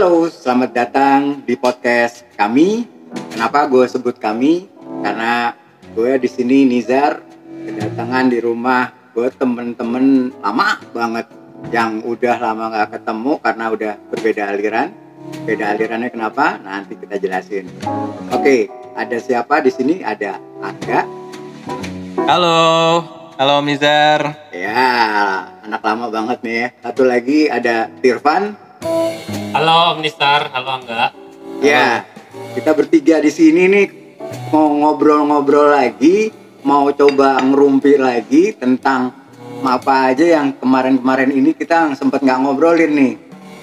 Halo, selamat datang di podcast kami. Kenapa gue sebut kami? Karena gue di sini Nizar kedatangan di rumah gue temen-temen lama banget yang udah lama gak ketemu karena udah berbeda aliran. Beda alirannya kenapa? Nanti kita jelasin. Oke, ada siapa di sini? Ada Angga. Halo, halo Om Nizar. Ya, anak lama banget nih ya. Satu lagi ada Tirvan. Halo Om Nistar, halo Angga. Ya, kita bertiga di sini nih mau ngobrol-ngobrol lagi, mau coba ngerumpi lagi tentang apa aja yang kemarin-kemarin ini kita sempat nggak ngobrolin nih,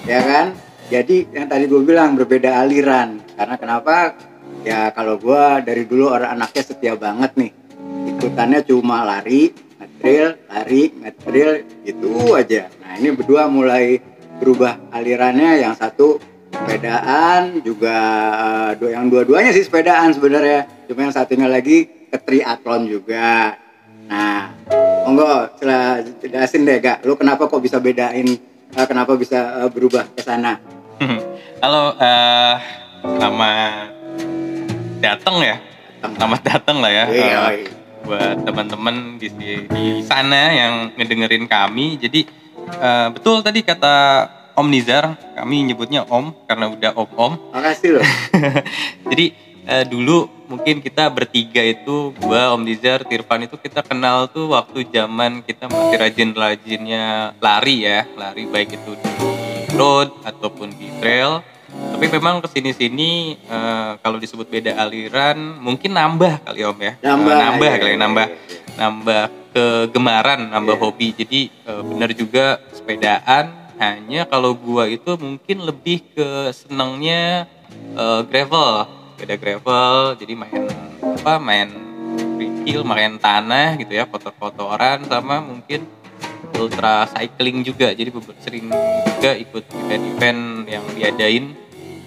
ya kan? Jadi yang tadi gue bilang berbeda aliran, karena kenapa? Ya kalau gue dari dulu orang anaknya setia banget nih, ikutannya cuma lari, ngetril, lari, ngetril, gitu aja. Nah ini berdua mulai berubah alirannya yang satu sepedaan juga eh, dua yang dua-duanya sih sepedaan sebenarnya cuma yang satunya lagi ke triathlon juga nah monggo setelah jelasin deh gak lu kenapa kok bisa bedain eh, kenapa bisa eh, berubah ke sana Halo, eh selamat datang ya. Selamat datang lah ya. Iya. buat teman-teman di, di sana yang ngedengerin kami. Jadi eh, betul tadi kata Om Nizar, kami nyebutnya Om karena udah om-om. makasih loh Jadi eh, dulu mungkin kita bertiga itu gua Om Nizar, Tirvan itu kita kenal tuh waktu zaman kita masih rajin-rajinnya lari ya, lari baik itu di road ataupun di trail. Tapi memang ke sini-sini eh, kalau disebut beda aliran mungkin nambah kali Om ya, Nambah, Eh, nambah iya, kali ya, iya, nambah iya. nambah kegemaran, nambah Iya. hobi. Jadi eh, benar juga sepedaan. Hanya kalau gua itu mungkin lebih ke senangnya eh, gravel, beda gravel. Jadi main apa? Main freestyle, main tanah gitu ya, kotor-kotoran sama mungkin ultra cycling juga. Jadi sering juga ikut event-event yang diadain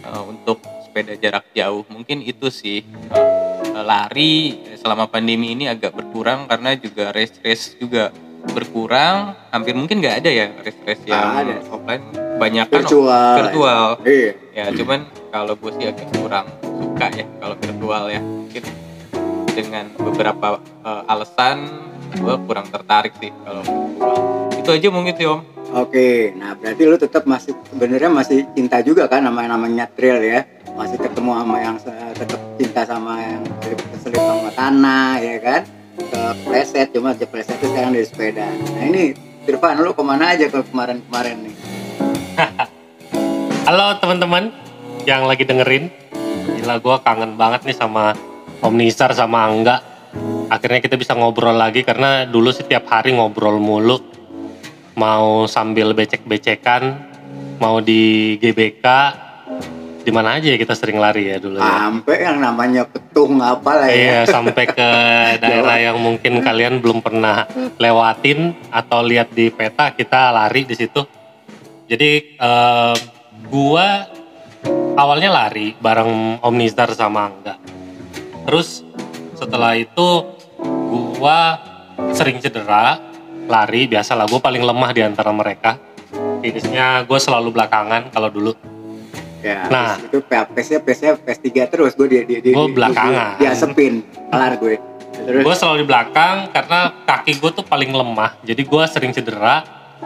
eh, untuk sepeda jarak jauh. Mungkin itu sih eh, lari selama pandemi ini agak berkurang karena juga race-race juga berkurang. Hampir mungkin nggak ada ya race-race yang Nggak ada. offline. Banyak kan virtual virtual. iya Ya cuman kalau gue sih agak kurang suka ya kalau virtual ya. Mungkin dengan beberapa eh, alasan gue kurang tertarik sih kalau virtual. Itu aja mungkin sih om. Oke, nah berarti lu tetap masih sebenarnya masih cinta juga kan yang namanya trail ya, masih ketemu sama yang tetap cinta sama yang keselip sama tanah ya kan, ke preset cuma aja preset itu sekarang dari sepeda. Nah ini Tirvan lu ke mana aja ke kemarin-kemarin nih? Halo teman-teman yang lagi dengerin. Gila gue kangen banget nih sama Om Nistar sama Angga. Akhirnya kita bisa ngobrol lagi karena dulu setiap hari ngobrol mulu. Mau sambil becek-becekan, mau di GBK, di mana aja ya kita sering lari ya dulu ya. Sampai yang namanya petung apa lah ya. Iya, sampai ke daerah yang mungkin kalian belum pernah lewatin atau lihat di peta, kita lari di situ. Jadi eh, gua awalnya lari bareng Om Nizar sama Angga. Terus setelah itu gua sering cedera, lari biasalah gua paling lemah di antara mereka. Finishnya gue selalu belakangan kalau dulu. Ya, Nah. itu PS-nya PS-nya PS3 terus gue dia dia dia Gua dia- belakangan. Dia sepin, kelar gue. Terus gue selalu di belakang karena kaki gue tuh paling lemah jadi gue sering cedera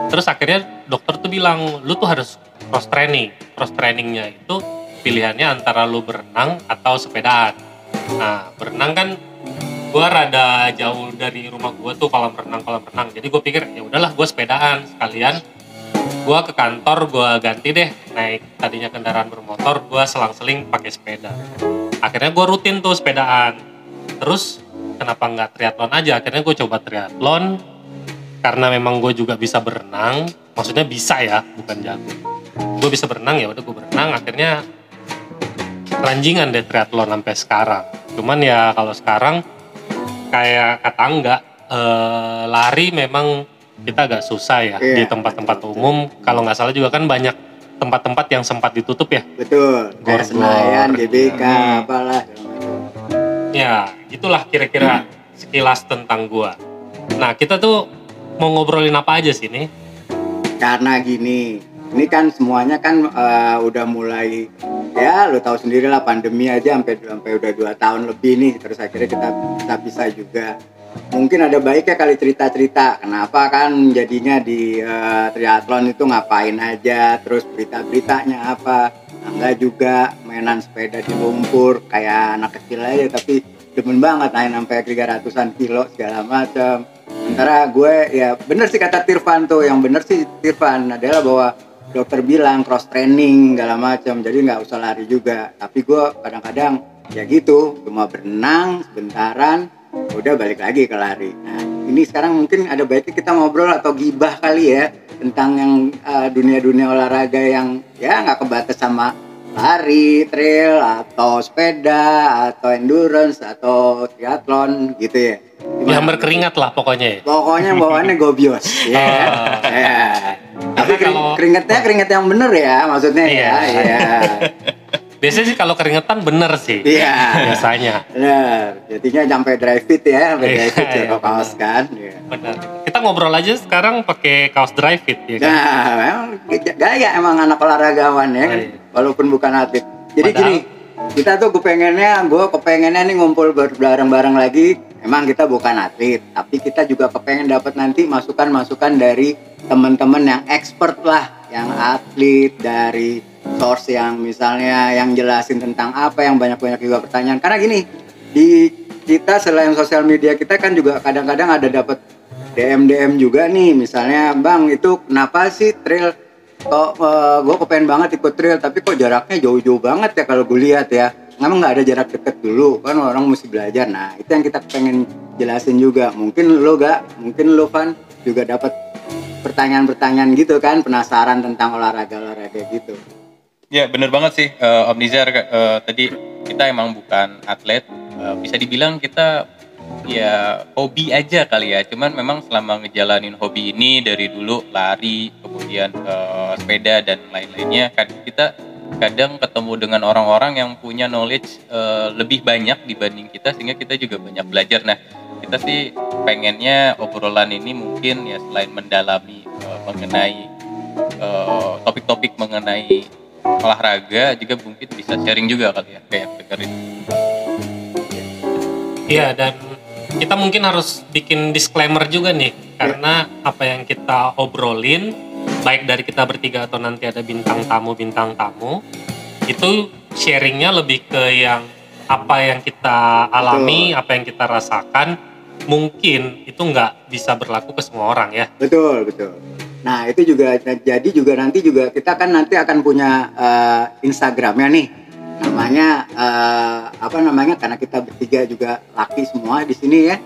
terus akhirnya dokter tuh bilang lu tuh harus cross training cross trainingnya itu pilihannya antara lu berenang atau sepedaan nah berenang kan gue rada jauh dari rumah gue tuh kolam renang kolam renang jadi gue pikir ya udahlah gue sepedaan sekalian gue ke kantor gue ganti deh. Naik tadinya kendaraan bermotor gue selang-seling pakai sepeda. Akhirnya gue rutin tuh sepedaan. Terus kenapa nggak triathlon aja? Akhirnya gue coba triathlon karena memang gue juga bisa berenang. Maksudnya bisa ya bukan jago. Gue bisa berenang ya udah gue berenang. Akhirnya ranjingan deh triathlon sampai sekarang. Cuman ya kalau sekarang kayak kata enggak eh, lari memang kita agak susah ya Iya, di tempat-tempat umum kalau nggak salah juga kan banyak tempat-tempat yang sempat ditutup ya betul, Gor-gor. Senayan, GBK, Hmm. apalah. Ya, itulah kira-kira sekilas tentang gua. Nah, kita tuh mau ngobrolin apa aja sih nih? Karena gini, ini kan semuanya kan eh, udah mulai ya lu tahu sendiri lah pandemi aja sampai sampai udah dua tahun lebih nih terus akhirnya kita bisa bisa juga mungkin ada baiknya kali cerita-cerita. Kenapa kan jadinya di eh, triathlon itu ngapain aja terus berita-beritanya apa? Enggak juga mainan sepeda di lumpur kayak anak kecil aja tapi demen banget naik sampai 300-an kilo segala macam sementara gue ya bener sih kata Tirvan tuh yang bener sih Tirvan adalah bahwa dokter bilang cross training segala macam jadi nggak usah lari juga. Tapi gue kadang-kadang ya gitu cuma berenang sebentaran udah balik lagi ke lari nah ini sekarang mungkin ada baiknya kita ngobrol atau gibah kali ya tentang yang eh, dunia-dunia olahraga yang ya nggak kebatas sama lari, trail, atau sepeda, atau endurance, atau triathlon gitu ya. Yang berkeringat lah pokoknya ya. Pokoknya bawaannya gobios. ya. Oh. ya. Tapi kering- kalau- keringetnya keringet yang bener ya maksudnya ya. Iya. Iya. Biasanya sih kalau keringetan bener sih. Iya. Biasanya. Bener. Jadinya sampai dry fit ya, sampai Iya, dry fit iya, jatuh kaos bener. kan. Iya. Benar. Kita ngobrol aja sekarang pakai kaos dry fit ya kan. Nah, memang gaya emang anak olahragawan ya, kan? Iya. walaupun bukan atlet. Jadi Padahal- gini, kita tuh kepengennya, gue kepengennya nih ngumpul bareng-bareng lagi. Emang kita bukan atlet, tapi kita juga kepengen dapat nanti masukan-masukan dari teman-teman yang expert lah, yang atlet dari source yang misalnya yang jelasin tentang apa yang banyak-banyak juga pertanyaan. Karena gini, di kita selain sosial media kita kan juga kadang-kadang ada dapat DM DM juga nih. Misalnya bang itu kenapa sih trail kok gue kepengen banget ikut trail tapi kok jaraknya jauh-jauh banget ya kalau gue lihat ya? Emang nggak ada jarak deket dulu? Kan orang mesti belajar. Nah itu yang kita pengen jelasin juga. Mungkin lo gak mungkin lo Van juga dapat pertanyaan-pertanyaan gitu kan penasaran tentang olahraga-olahraga gitu Ya bener banget sih eh, Om Nizar. Eh, tadi kita emang bukan atlet. Eh, bisa dibilang kita ya hobi aja kali ya. Cuman memang selama ngejalanin hobi ini dari dulu lari kemudian eh, sepeda dan lain-lainnya kan kita kadang ketemu dengan orang-orang yang punya knowledge eh, lebih banyak dibanding kita sehingga kita juga banyak belajar. Nah kita sih pengennya obrolan ini mungkin ya selain mendalami eh, mengenai topik-topik mengenai olahraga juga mungkin bisa sharing juga kali ya kayak dengerin. Iya dan kita mungkin harus bikin disclaimer juga nih karena apa yang kita obrolin baik dari kita bertiga atau nanti ada bintang tamu bintang tamu itu sharingnya lebih ke yang apa yang kita alami apa yang kita rasakan mungkin itu nggak bisa berlaku ke semua orang ya. Betul, betul. Nah, itu juga jadi juga nanti juga kita kan nanti akan punya eh, Instagramnya nih. Namanya eh, apa namanya? Karena kita bertiga juga laki semua di sini ya.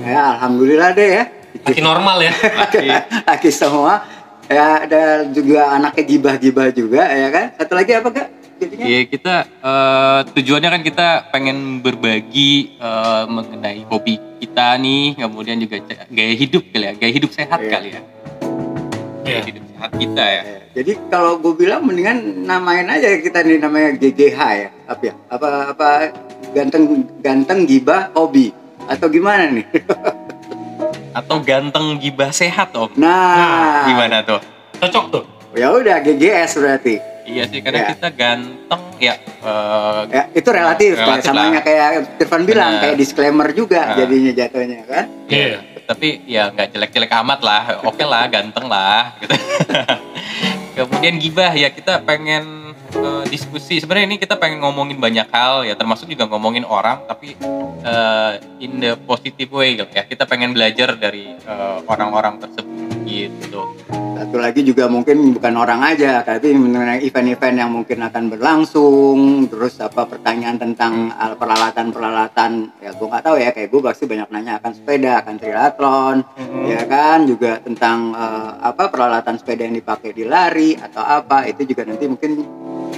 Ya, alhamdulillah deh ya. laki normal ya Laki. laki semua. Ya, ada juga anaknya gibah-gibah juga ya kan. Satu lagi apa kak? Jadinya? Iya kita eh, tujuannya kan kita pengen berbagi eh, mengenai hobi kita nih, kemudian juga gaya hidup kali ya, gaya hidup sehat Iya. kali ya, gaya Iya. hidup sehat kita ya. Ya, Jadi kalau gue bilang mendingan namain aja kita nih namanya GGH ya. Apa ya? Apa apa ganteng ganteng gibah hobi atau gimana nih? Atau ganteng gibah sehat om, Nah, gimana tuh? cocok tuh Ya udah GGS berarti. Iya sih, karena Ya. kita ganteng ya. eh, Ya, itu relatif, kayak Relatif samanya lah. kayak Irfan bilang kayak disclaimer juga Nah. jadinya jatuhnya kan. Iya. Tapi ya nggak jelek-jelek amat lah. Oke lah ganteng lah gitu. Kemudian gibah ya kita pengen eh, diskusi. Sebenarnya ini kita pengen ngomongin banyak hal ya termasuk juga ngomongin orang tapi eh, in the positive way gitu ya. Kita pengen belajar dari eh, orang-orang tersebut gitu. Satu lagi juga mungkin bukan orang aja, tapi mengenai event-event yang mungkin akan berlangsung, terus apa pertanyaan tentang al- peralatan-peralatan, ya gue nggak tahu ya, kayak gue pasti banyak nanya akan sepeda, akan triathlon, ya kan, juga tentang eh, apa peralatan sepeda yang dipakai di lari atau apa, itu juga nanti mungkin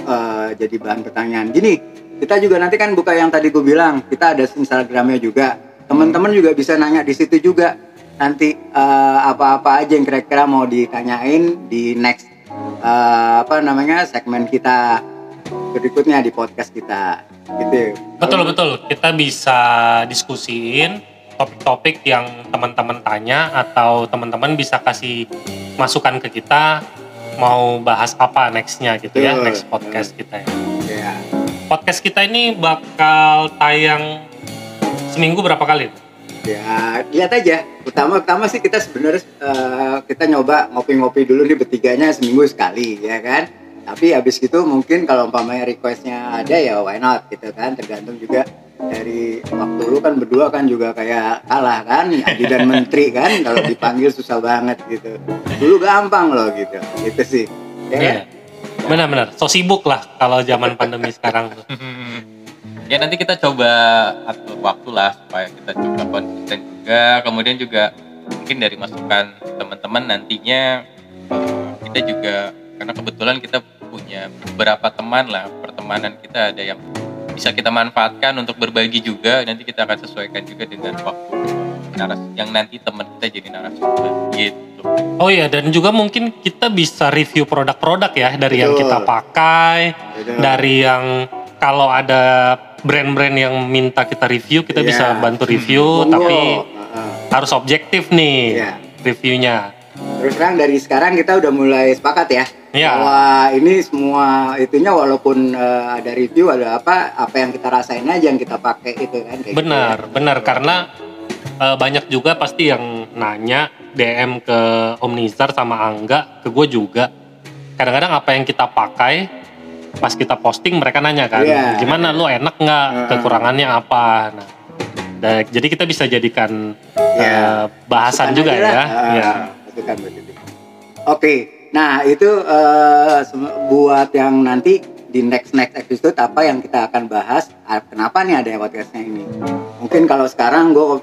eh, jadi bahan pertanyaan. Gini, kita juga nanti kan buka yang tadi gue bilang, kita ada Instagramnya juga, teman-teman juga bisa nanya di situ juga nanti eh, apa-apa aja yang kira-kira mau ditanyain di next eh, apa namanya segmen kita berikutnya di podcast kita gitu Betul betul. Kita bisa diskusiin topik-topik yang teman-teman tanya atau teman-teman bisa kasih masukan ke kita mau bahas apa nextnya gitu ya, Betul. next podcast kita ya. Ya. Podcast kita ini bakal tayang seminggu berapa kali? Ya, lihat aja. Utama-utama sih kita sebenarnya eh, kita nyoba ngopi-ngopi dulu nih bertiganya seminggu sekali, ya kan? Tapi habis gitu mungkin kalau umpamanya requestnya ada ya why not gitu kan? Tergantung juga dari waktu lu kan berdua kan juga kayak kalah kan, Adi dan Menteri kan kalau dipanggil susah banget gitu. Dulu gampang loh gitu, gitu sih. Ya? Iya. Benar-benar. So sibuk lah kalau zaman pandemi sekarang tuh. ya nanti kita coba atur waktu lah supaya kita coba konsisten juga kemudian juga mungkin dari masukan teman-teman nantinya eh, kita juga karena kebetulan kita punya beberapa teman lah pertemanan kita ada yang bisa kita manfaatkan untuk berbagi juga nanti kita akan sesuaikan juga dengan waktu narasi yang nanti teman kita jadi narasumber gitu Oh iya, dan juga mungkin kita bisa review produk-produk ya dari yang Betul. kita pakai, Betul. dari yang kalau ada brand-brand yang minta kita review, kita Iya. bisa bantu review, Monggo. tapi harus objektif nih Iya. reviewnya. Terus terang dari sekarang kita udah mulai sepakat ya. Iya. Bahwa ini semua itunya walaupun eh, ada review ada apa apa yang kita rasain aja yang kita pakai itu kan kayak Benar, gitu ya. benar karena eh, banyak juga pasti yang nanya DM ke Omnizar sama Angga, ke gue juga. Kadang-kadang apa yang kita pakai pas kita posting mereka nanya kan, Iya. gimana lu enak nggak, Heeh. kekurangannya apa. Nah, da- jadi kita bisa jadikan eh, Iya. bahasan Masukan juga aja ya. Ah, ya. Oke, nah itu eh, sem- buat yang nanti di next next episode apa yang kita akan bahas? Ah, Kenapa nih ada podcastnya ini? Mungkin kalau sekarang gue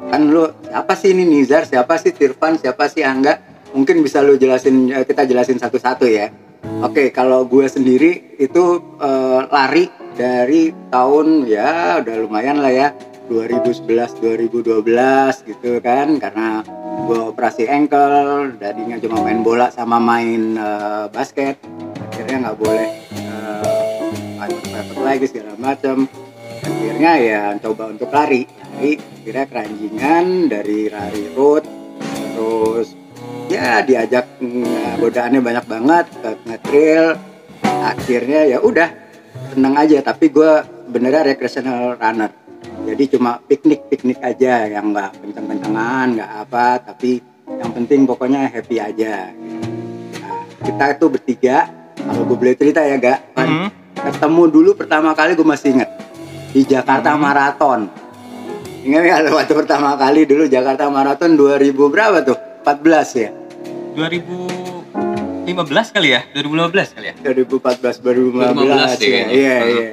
kan lu siapa sih ini Nizar, siapa sih Tirfan, siapa sih Angga? Mungkin bisa lu jelasin eh, kita jelasin satu-satu ya. Oke, kalau gue sendiri itu eh, lari dari tahun ya udah lumayan lah ya 2011 2012 gitu kan karena gue operasi ankle tadinya cuma main bola sama main eh, basket. Akhirnya nggak boleh uh, lagi segala macam akhirnya ya coba untuk lari. Lari akhirnya keranjingan dari lari road ya diajak mm, godaannya banyak banget ke nge-trail akhirnya ya udah seneng aja. Tapi gue benernya recreational runner. Jadi cuma piknik piknik aja yang nggak kenceng kencengan nggak apa. Tapi yang penting pokoknya happy aja. Nah, kita itu bertiga kalau gue boleh cerita ya gak Mhm. ketemu dulu pertama kali gue masih inget di Jakarta Hmm. Marathon. Ingat lo waktu pertama kali dulu Jakarta Marathon 2000 berapa tuh? 14 ya 2015 kali ya 2015 kali ya 2014 baru 2015 15 ya ya. kayaknya. Iya, Hmm. iya.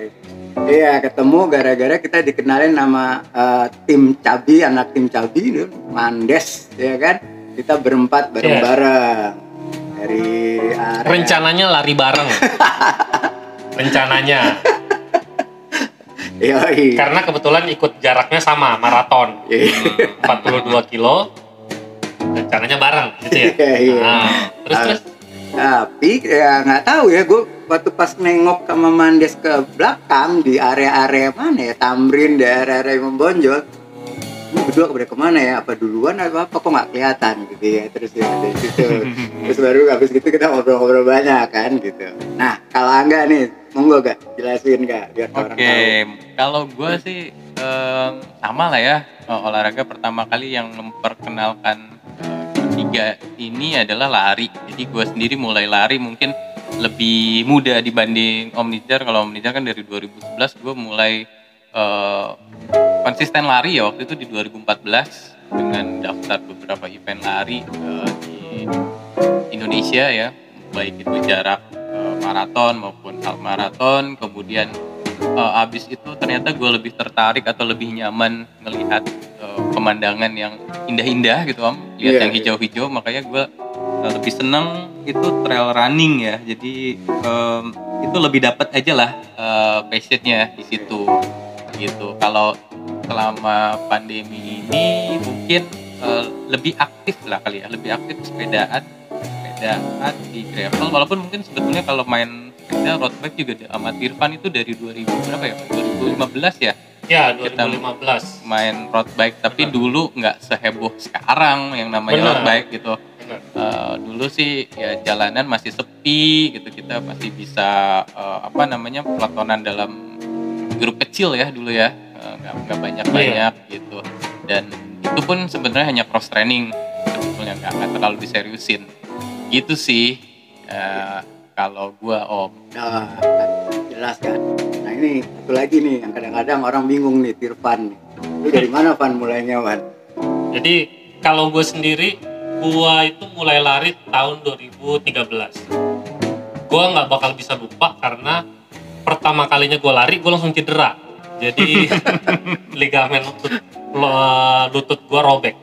Iya, ketemu gara-gara kita dikenalin nama eh, tim Cabi, anak tim Cabi itu Mandes, ya kan? Kita berempat bareng-bareng. Dari area Rencananya lari bareng. Rencananya. Yoi. Karena kebetulan ikut jaraknya sama, maraton. Iya. 42 kilo. Rencananya bareng gitu ya. Iya, iya. Nah, terus terus Tapi ya nggak tahu ya, gue waktu pas nengok sama Mandes ke belakang di area-area mana ya, Tamrin, di area-area yang membonjol. Ini berdua kepada ke mana ya? Apa duluan atau apa? Kok nggak kelihatan gitu ya? Terus ya dari situ. Terus baru habis gitu kita ngobrol-ngobrol banyak kan gitu. Nah kalau Angga nih, monggo gak jelasin gak biar Oke, orang tahu. kalau gue sih em, sama lah ya eh, olahraga pertama kali yang memperkenalkan eh, ketiga ini adalah lari. Jadi gue sendiri mulai lari mungkin lebih muda dibanding Om Nizar. Kalau Om Nizar kan dari 2011 gue mulai eh, konsisten lari ya waktu itu di 2014 dengan daftar beberapa event lari eh, di Indonesia ya, baik itu jarak eh, maraton maupun half maraton. Kemudian eh, abis itu ternyata gue lebih tertarik atau lebih nyaman melihat eh, pemandangan yang indah-indah gitu om, lihat Iya, yang iya. hijau-hijau. Makanya gue eh, lebih seneng itu trail running ya. Jadi em, itu lebih dapat aja lah eh, passionnya di situ gitu. Kalau selama pandemi ini mungkin eh, lebih aktif lah kali ya, lebih aktif sepedaan sepedaan di gravel walaupun mungkin sebetulnya kalau main sepeda road bike juga Ahmad Irfan itu dari 2000 berapa ya 2015 ya? Ya Kita- 2015. main road bike tapi dulu nggak seheboh sekarang yang namanya Benar. road bike gitu. Benar. Eh, dulu sih ya jalanan masih sepi gitu kita masih bisa eh, apa namanya pelatonan dalam grup kecil ya dulu ya. Eh, nggak nggak banyak banyak gitu. Dan itu pun sebenarnya hanya cross training sebetulnya nggak terlalu diseriusin. Gitu sih. Eh, kalau gua om Nah, kan, jelas kan. Nah ini satu lagi nih yang kadang-kadang orang bingung nih Tirvan nih. Lu dari mana Van mulainya Van? Jadi kalau gue sendiri, gue itu mulai lari tahun 2013. Gue nggak bakal bisa lupa karena pertama kalinya gue lari, gue langsung cedera. Jadi ligamen lutut, lutut gue robek.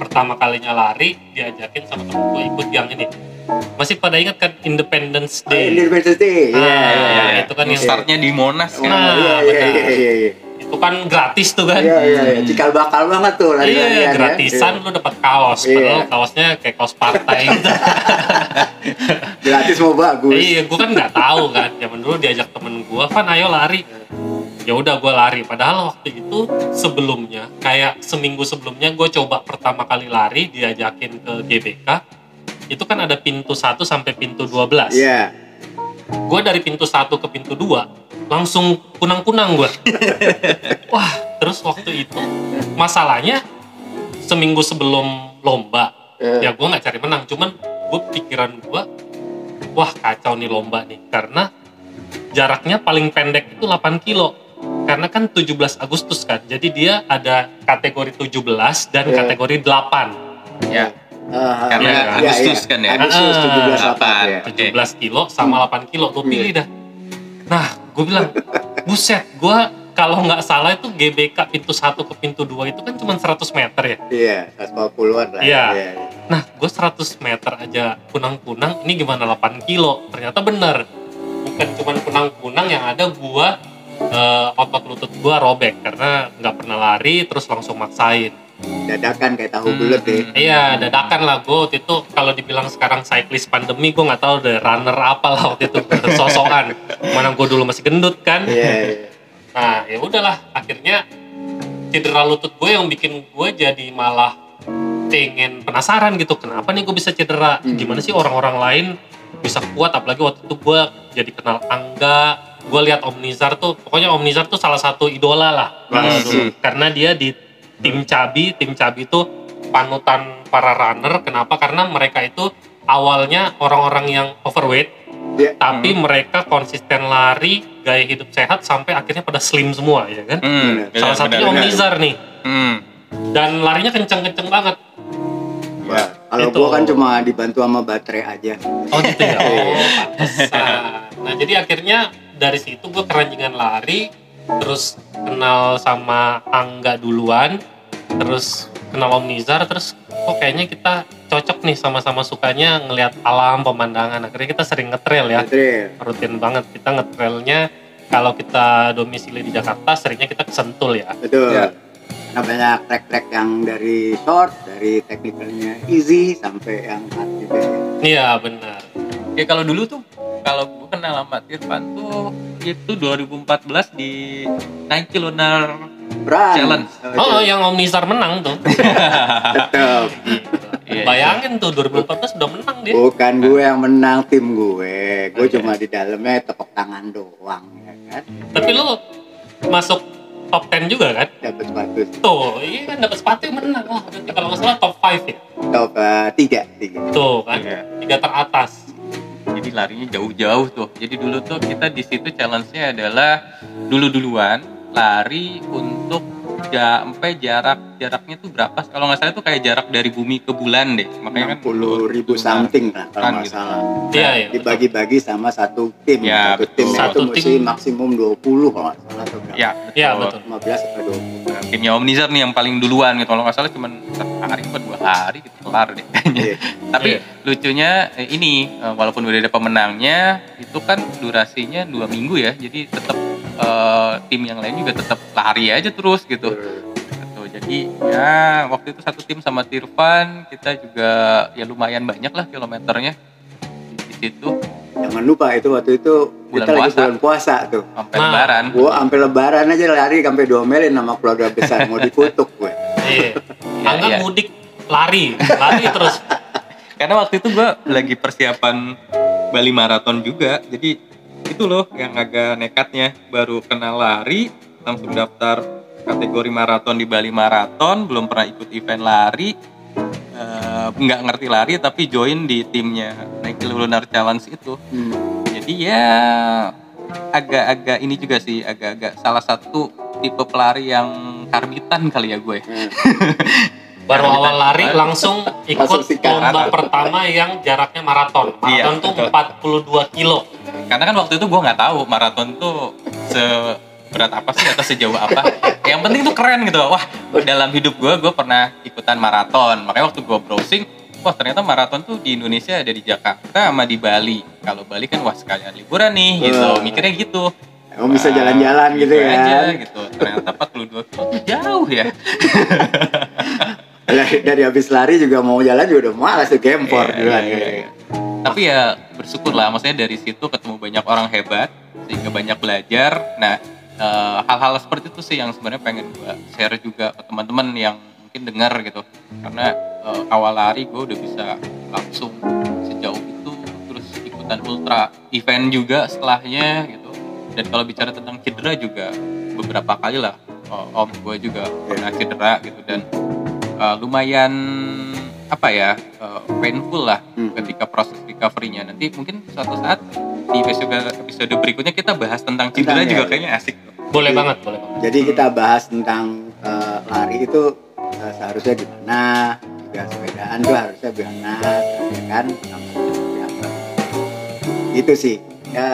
Pertama kalinya lari, diajakin sama temen gue ikut yang ini. Masih pada ingat kan Independence Day? Independence Day. Iya, Ah, iya, iya. itu kan yang startnya di Monas kan Nah, iya, iya, benar. iya, iya, iya. itu kan gratis tuh kan? Iya, iya, iya. Cikal bakal banget tuh lari-larian Iya, ya. gratisan lu dapat kaos. Iya. Padahal kaosnya kayak kaos partai gitu. Gratis mau bagus. iya, gua kan nggak tahu kan. Zaman dulu diajak temen gua, "Van, ayo lari." Ya udah gua lari. Padahal waktu itu sebelumnya, kayak seminggu sebelumnya gue coba pertama kali lari diajakin ke GBK. Itu kan ada pintu 1 sampai pintu 12. Iya. Gue dari pintu 1 ke pintu 2 langsung kunang-kunang gue. Wah, terus waktu itu masalahnya seminggu sebelum lomba Eh. ya gue nggak cari menang cuman gue pikiran gue wah kacau nih lomba nih karena jaraknya paling pendek itu 8 kilo karena kan 17 Agustus kan jadi dia ada kategori 17 dan Iya. kategori 8 ya Ah, Karena iya, iya, Agustus iya. kan ya? Agustus Ah, 17 delapan. apa ya. Oke. 17 kilo sama 8 kilo lo pilih Iya. dah nah gue bilang buset gue kalau nggak salah itu GBK pintu 1 ke pintu 2 itu kan cuma 100 meter ya Iya, 150-an lah. Iya. iya. Nah, gue 100 meter aja kunang-kunang, ini gimana 8 kilo? Ternyata bener. Bukan cuma kunang-kunang yang ada gua eh, otot lutut gua robek karena nggak pernah lari terus langsung maksain. Dadakan kayak tahu Hmm, bulat deh. hmm. Iya, dadakan lah gue waktu itu kalau dibilang sekarang cyclist pandemi gue nggak tahu deh runner apa lah waktu itu sosokan. Mana gue dulu masih gendut kan. Iya, iya. Nah, ya udahlah akhirnya cedera lutut gue yang bikin gue jadi malah pengen penasaran gitu kenapa nih gue bisa cedera Hmm. gimana sih orang-orang lain bisa kuat apalagi waktu itu gue jadi kenal Angga gue lihat Om Nizar tuh pokoknya Om Nizar tuh salah satu idola lah sih. karena dia di tim Cabi tim Cabi itu panutan para runner. Kenapa? Karena mereka itu awalnya orang-orang yang overweight Iya. tapi mereka konsisten lari gaya hidup sehat sampai akhirnya pada slim semua ya kan? Hmm, salah benar, satunya Om. Nizar nih. Hmm. dan larinya kenceng-kenceng banget. Wah, kalau Itu. gua kan cuma dibantu sama baterai aja. oh gitu ya? Oh pantesan. Nah jadi akhirnya dari situ gue keranjingan lari terus kenal sama Angga duluan terus kenal Om Nizar terus kok kayaknya kita cocok nih sama-sama sukanya ngelihat alam pemandangan akhirnya kita sering ngetrail ya Baterai. rutin banget kita ngetrailnya kalau kita domisili di Jakarta seringnya kita ke Sentul ya Betul. Iya. Nah banyak track-track yang dari short, dari technicalnya easy sampai yang hard juga ya. iya benar Ya kalau dulu tuh kalau gue kenal sama Tirvan tuh itu 2014 di Nike Lunar Run. Challenge. oh yang Om Nizar menang tuh Tetep. Iya, bayangin tuh 2014 udah menang dia Bukan gue yang menang tim gue. Gue Oke. cuma di dalamnya tepuk tangan doang ya kan. tapi lu masuk top 10 juga kan Dapat sepatu tuh iya kan dapat sepatu yang menang wah berarti kalau nggak salah top 5 ya top eh, tiga, tiga. tuh kan Iya. tiga teratas Jadi larinya jauh-jauh tuh. Jadi dulu tuh kita di situ challenge-nya adalah dulu-duluan lari untuk ja- sampai jarak jaraknya tuh berapa? Kalau nggak salah tuh kayak jarak dari bumi ke bulan deh. Makanya kan 60 ribu something lah kalau Kan nggak gitu. salah. iya betul. Dibagi-bagi sama satu tim. Ya, satu betul. tim Satu itu mesti tim- maksimum 20 kalau nggak salah atau berapa. Ya, betul. Iya, betul. 15 atau 20. Nah, timnya Om Nizar nih yang paling duluan gitu. Kalau nggak salah cuma satu hari atau dua hari gitu kelar deh kayaknya. Iya. Tapi Iya. lucunya eh, ini eh, walaupun udah ada pemenangnya itu kan durasinya dua minggu ya. Jadi tetap eh, tim yang lain juga tetap lari aja terus gitu. Gitu. Jadi ya waktu itu satu tim sama Tirvan kita juga ya lumayan banyak lah kilometernya di, situ Jangan lupa itu waktu itu Bulan kita lagi puasa. bulan puasa tuh. sampai Nah. lebaran. Gua sampai lebaran aja lari sampai diomelin sama keluarga besar mau dikutuk gue. iya Iya, Angga iya. mudik lari lari terus Karena waktu itu gue lagi persiapan Bali Marathon juga. Jadi itu loh yang agak nekatnya. Baru kenal lari, langsung daftar kategori maraton di Bali Marathon. Belum pernah ikut event lari. Eh, nggak ngerti lari tapi join di timnya Nike Lunar Challenge itu. Hmm. Jadi ya agak-agak ini juga sih, agak-agak salah satu tipe pelari yang karbitan kali ya gue. Hmm. Baru awal lari langsung ikut Langsung lomba pertama yang jaraknya maraton. Iya, Maraton tuh betul. 42 kilo. Karena kan waktu itu gue nggak tahu maraton tuh seberat apa sih atau sejauh apa. Yang penting tuh keren gitu. Wah, dalam hidup gue gue pernah ikutan maraton. Makanya waktu gue browsing, wah ternyata maraton tuh di Indonesia ada di Jakarta sama di Bali. Kalau Bali kan wah sekalian liburan nih gitu. Mikirnya gitu. Emang bisa jalan-jalan gitu aja, kan. gitu. Ternyata 42 kilo tuh jauh ya. Dari, dari habis lari juga mau jalan juga udah malas tuh gempor duluan. iya, iya. Tapi ya bersyukur lah, maksudnya dari situ ketemu banyak orang hebat, sehingga banyak belajar. Nah, eh, hal-hal seperti itu sih yang sebenarnya pengen gue share juga ke teman-teman yang mungkin dengar gitu. Karena eh, awal lari gue udah bisa langsung sejauh itu, terus ikutan ultra event juga setelahnya gitu. Dan kalau bicara tentang cedera juga beberapa kali lah, eh, om gue juga pernah cedera gitu dan eh, lumayan apa ya eh, painful lah Hmm. ketika proses recovery-nya nanti mungkin suatu saat di episode episode berikutnya kita bahas tentang cedera Tentang, juga ya. kayaknya asik Boleh Jadi- banget, boleh banget. Jadi kita bahas tentang eh, lari itu eh, seharusnya gimana, juga sepedaan tuh harusnya gimana, ya kan? Itu sih. Ya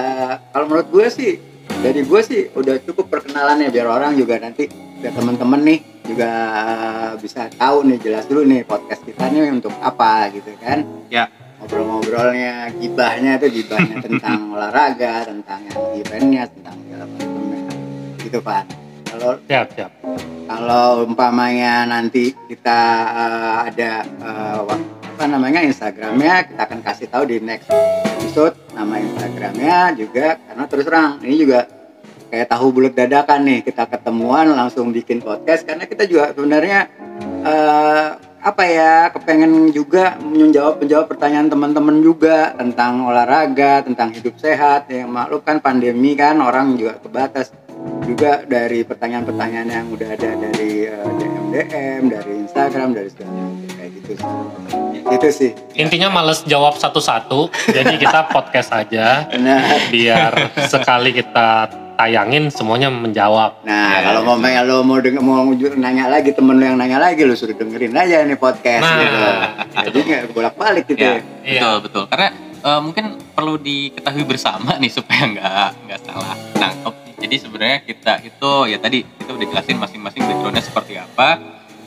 kalau menurut gue sih dari gue sih udah cukup perkenalannya biar orang juga nanti biar teman-teman nih juga bisa tahu nih jelas dulu nih podcast kita nih untuk apa gitu kan. Ya. Ngobrol-ngobrolnya gibahnya itu gibahnya tentang olahraga tentang yang eventnya tentang segala macamnya. Gitu Pak. Kalau Siap, siap. kalau umpamanya nanti kita eh, ada wa- apa namanya Instagramnya kita akan kasih tahu di next episode nama Instagramnya juga karena terus terang ini juga kayak tahu bulat dadakan nih kita ketemuan langsung bikin podcast. Karena kita juga sebenarnya eh, apa ya kepengen juga menjawab menjawab pertanyaan teman-teman juga tentang olahraga tentang hidup sehat. Yang maklum kan pandemi kan orang juga kebatas juga dari pertanyaan-pertanyaan yang udah ada dari eh, DM DM dari Instagram dari segala macam kayak gitu sih. Itu sih. Intinya males jawab satu-satu, jadi kita podcast aja nah biar sekali kita tayangin semuanya menjawab. Nah, Ya, kalau mau ya. lo mau denger, mau nanya lagi temen lo yang nanya lagi lo suruh dengerin aja nih podcast Nah, gitu. Jadi nggak bolak-balik gitu. ya ya. Iya. betul betul karena eh, mungkin perlu diketahui bersama nih supaya nggak nggak salah nangkep jadi sebenarnya kita itu ya tadi kita udah jelasin masing-masing backgroundnya seperti apa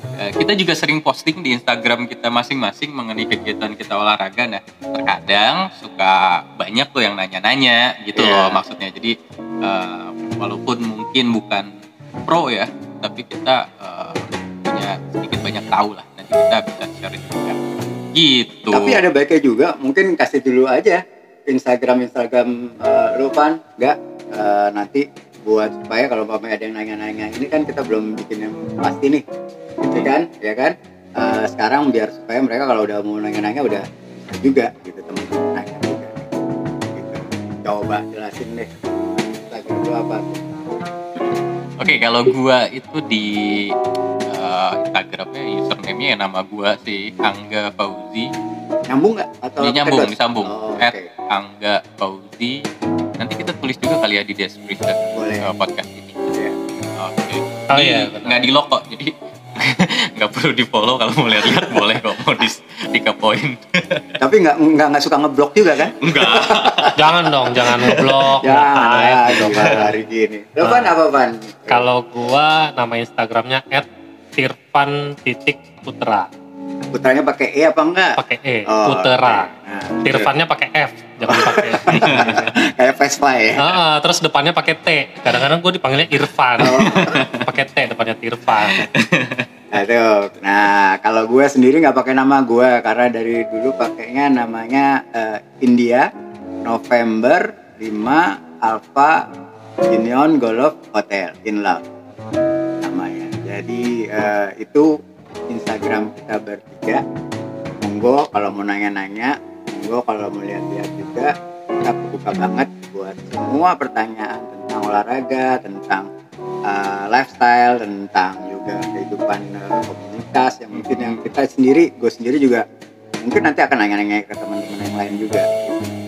Eh, kita juga sering posting di Instagram kita masing-masing mengenai kegiatan kita olahraga. Nah, terkadang suka banyak tuh yang nanya-nanya gitu Iya. loh maksudnya. Jadi eh, walaupun mungkin bukan pro ya, tapi kita eh, punya sedikit banyak tahu lah. Nanti kita bisa share juga. Gitu. Tapi ada baiknya juga, mungkin kasih dulu aja Instagram Instagram eh, lu kan, nggak eh, nanti buat supaya kalau umpamanya ada yang nanya-nanya ini kan kita belum bikin yang pasti nih, gitu kan, ya kan? Eh, sekarang biar supaya mereka kalau udah mau nanya-nanya udah juga gitu teman-teman nanya juga. Gitu. Coba jelasin deh Apa? Oke, kalau gua itu di eh, Instagramnya username-nya ya nama gua sih Angga Fauzi. Nyambung nggak? Atau Dia nyambung, kedot? disambung. Oh, At Oke, Angga Fauzi. Nanti kita tulis juga kali ya di description boleh. eh, podcast ini. Oke. Oh Ini iya, nggak di lock kok, jadi nggak perlu di follow kalau mau lihat-lihat boleh kok mau di dikepoin. Tapi nggak nggak nggak suka ngeblok juga kan? Enggak. Jangan dong, jangan ngeblok. Ya, gitu gila, kan. hari gini. Lo Van apa Van? Kalau gua nama Instagramnya @tirvan titik putra putranya pakai e apa enggak? pakai e Oh, putra oke. Nah, Tirvannya pakai f jangan pakai kayak Vespa ya. Ah, terus depannya pakai T. Kadang-kadang gue dipanggilnya Irfan. Oh. pakai T depannya Tirvan. Nah, tuh. Nah, kalau gue sendiri nggak pakai nama gue karena dari dulu pakainya namanya eh, India November 5 Alpha Union Golf Hotel in Love namanya. Jadi eh, itu Instagram kita bertiga. Monggo kalau mau nanya-nanya monggo kalau mau lihat-lihat juga kita buka banget buat semua pertanyaan tentang olahraga tentang uh, lifestyle tentang juga kehidupan uh, komunitas yang mungkin yang kita sendiri gue sendiri juga mungkin nanti akan nanya-nanya ke teman-teman yang lain juga.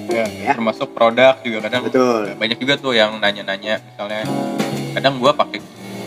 Ya, Ya. termasuk produk juga kadang betul. banyak juga tuh yang nanya-nanya. Misalnya kadang gua pakai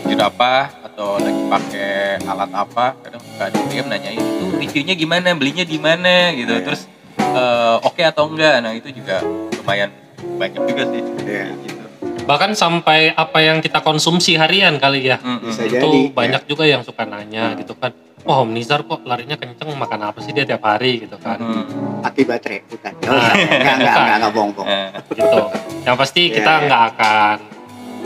jut apa atau lagi pakai alat apa kadang suka ada DM nanyain itu reviewnya gimana? Belinya di mana? Gitu. Iya. terus eh, oke atau enggak nah itu juga lumayan banyak juga sih Iya. gitu Bahkan sampai apa yang kita konsumsi harian kali ya. Mm-mm. Bisa itu jadi, banyak juga yang suka nanya gitu kan. Wah Om Nizar kok larinya kenceng makan apa sih dia tiap hari gitu kan. Mm. aki baterai bukan Nah, enggak enggak enggak enggak, enggak bohong bohong Eh, gitu. Yang pasti Iya, kita iya. nggak akan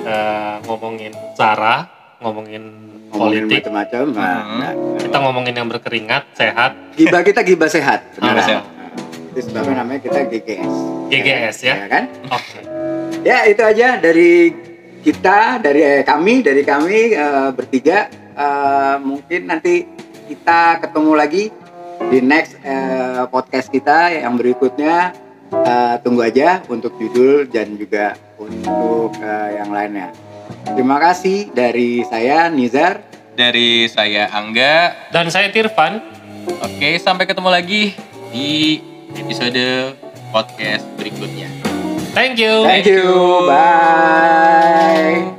eh, ngomongin cara, ngomongin ngomongin politik. macam-macam nah, Hmm. nah, Kita ngomongin yang berkeringat, sehat, gibah kita gibah sehat benar Ah. sehat. Itu sebabnya namanya kita GGS GGS ya. ya kan? Oke. ya itu aja dari kita dari eh, kami dari kami eh, bertiga. Eh, mungkin nanti kita ketemu lagi di next eh, podcast kita yang berikutnya. Eh, tunggu aja untuk judul dan juga untuk eh, yang lainnya. Terima kasih dari saya Nizar. Dari saya Angga. Dan saya Tirvan. oke sampai ketemu lagi di episode podcast berikutnya. Thank you. thank you. Bye